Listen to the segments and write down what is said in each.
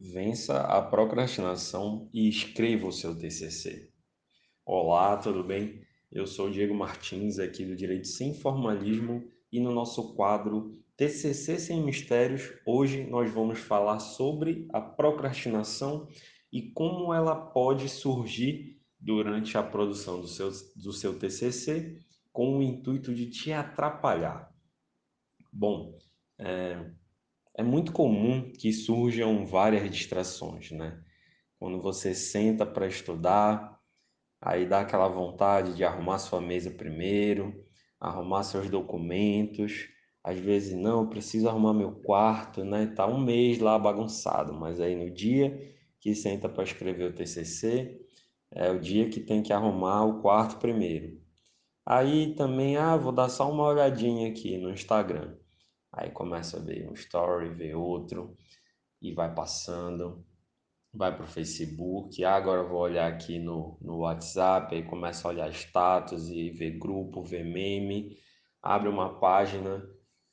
Vença a procrastinação e escreva o seu TCC. Olá, tudo bem? Eu sou Diego Martins, aqui do Direito Sem Formalismo, e no nosso quadro TCC Sem Mistérios, hoje nós vamos falar sobre a procrastinação e como ela pode surgir durante a produção do seu, do seu TCC com o intuito de te atrapalhar. Bom, é, é muito comum que surjam várias distrações, né? Quando você senta para estudar, aí dá aquela vontade de arrumar sua mesa primeiro, arrumar seus documentos. Às vezes, não, preciso arrumar meu quarto, né? Tá um mês lá bagunçado, mas aí no dia que senta para escrever o TCC, é o dia que tem que arrumar o quarto primeiro. Aí também, ah, vou dar só uma olhadinha aqui no Instagram. Aí começa a ver um story, ver outro, e vai passando, vai para o Facebook. Ah, agora vou olhar aqui no, no WhatsApp, aí começa a olhar status e ver grupo, ver meme. Abre uma página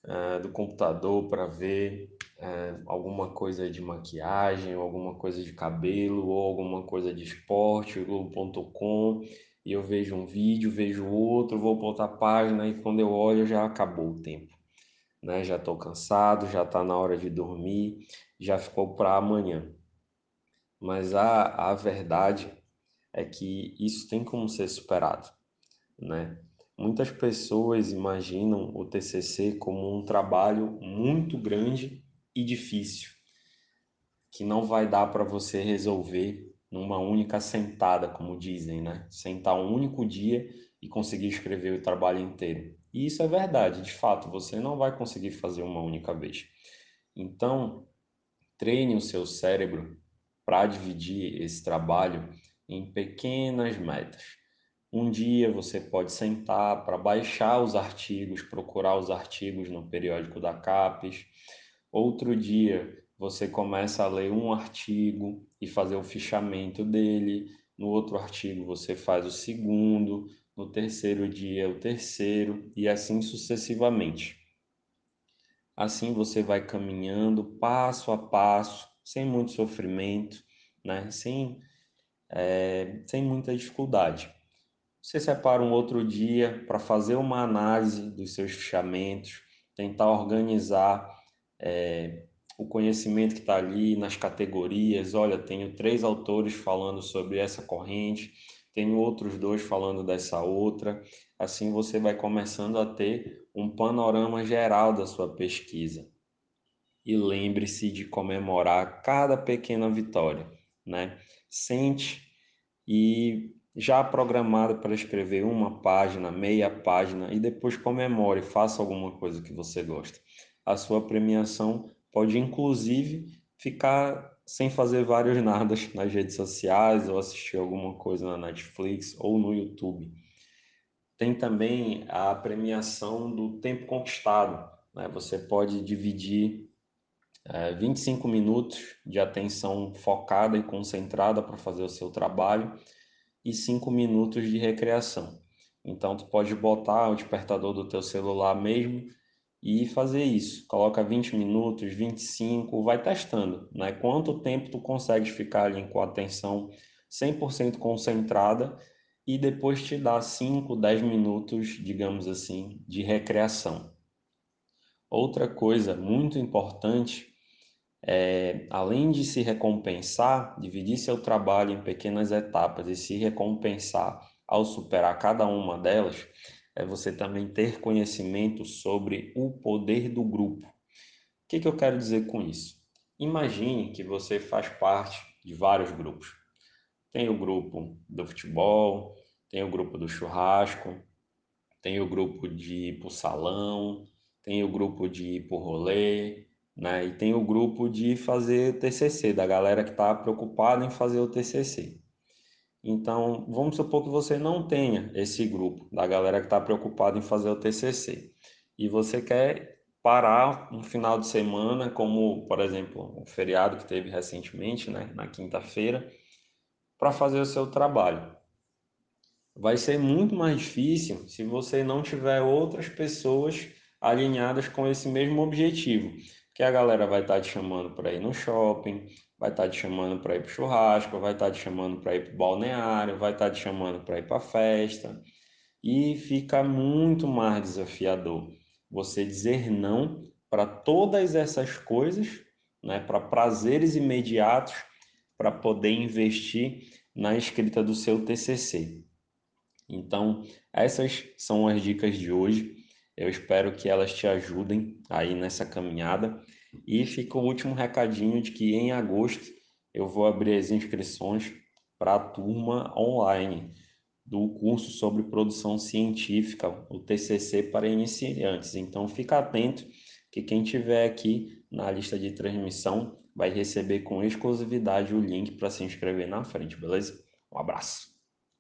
uh, do computador para ver uh, alguma coisa de maquiagem, alguma coisa de cabelo, ou alguma coisa de esporte, globo.com. E eu vejo um vídeo, vejo outro, vou para outra página e quando eu olho já acabou o tempo né? Já estou cansado, já está na hora de dormir, já ficou para amanhã. Mas a, a verdade é que isso tem como ser superado, né? Muitas pessoas imaginam o TCC como um trabalho muito grande e difícil, que não vai dar para você resolver numa única sentada, como dizem, né? Sentar um único dia e conseguir escrever o trabalho inteiro. E isso é verdade, de fato, você não vai conseguir fazer uma única vez. Então, treine o seu cérebro para dividir esse trabalho em pequenas metas. Um dia você pode sentar para baixar os artigos, procurar os artigos no periódico da CAPES. Outro dia você começa a ler um artigo e fazer o fichamento dele. No outro artigo você faz o segundo, no terceiro dia o terceiro e assim sucessivamente. Assim você vai caminhando passo a passo, sem muito sofrimento, né? sem, é, sem muita dificuldade. Você separa um outro dia para fazer uma análise dos seus fichamentos, tentar organizar é, o conhecimento que está ali nas categorias. Olha, tenho três autores falando sobre essa corrente, tenho outros dois falando dessa outra. Assim você vai começando a ter um panorama geral da sua pesquisa. E lembre-se de comemorar cada pequena vitória, né? Sente e já programado para escrever uma página, meia página e depois comemore, faça alguma coisa que você gosta. A sua premiação pode inclusive ficar sem fazer vários nadas nas redes sociais ou assistir alguma coisa na Netflix ou no YouTube. Tem também a premiação do tempo conquistado. Né? Você pode dividir é, 25 minutos de atenção focada e concentrada para fazer o seu trabalho e 5 minutos de recreação. Então, tu pode botar o despertador do teu celular mesmo e fazer isso. Coloca 20 minutos, 25, vai testando, né? Quanto tempo tu consegues ficar ali com a atenção 100% concentrada e depois te dá 5, 10 minutos, digamos assim, de recreação. Outra coisa muito importante é, além de se recompensar, dividir seu trabalho em pequenas etapas e se recompensar ao superar cada uma delas, é você também ter conhecimento sobre o poder do grupo. O que, que eu quero dizer com isso? Imagine que você faz parte de vários grupos. Tem o grupo do futebol, tem o grupo do churrasco, tem o grupo de ir para o salão, tem o grupo de ir para o rolê, né? E tem o grupo de fazer TCC, da galera que está preocupada em fazer o TCC. Então, vamos supor que você não tenha esse grupo da galera que está preocupada em fazer o TCC e você quer parar um final de semana, como por exemplo o feriado que teve recentemente, né, na quinta-feira, para fazer o seu trabalho. Vai ser muito mais difícil se você não tiver outras pessoas alinhadas com esse mesmo objetivo. Que a galera vai estar tá te chamando para ir no shopping, vai estar tá te chamando para ir para churrasco, vai estar tá te chamando para ir para balneário, vai estar te chamando para ir para festa. E fica muito mais desafiador você dizer não para todas essas coisas, né, para prazeres imediatos, para poder investir na escrita do seu TCC. Então, essas são as dicas de hoje. Eu espero que elas te ajudem aí nessa caminhada. E fica o último recadinho de que em agosto eu vou abrir as inscrições para a turma online do curso sobre produção científica, o TCC para iniciantes. Então, fica atento que quem tiver aqui na lista de transmissão vai receber com exclusividade o link para se inscrever na frente, beleza? Um abraço.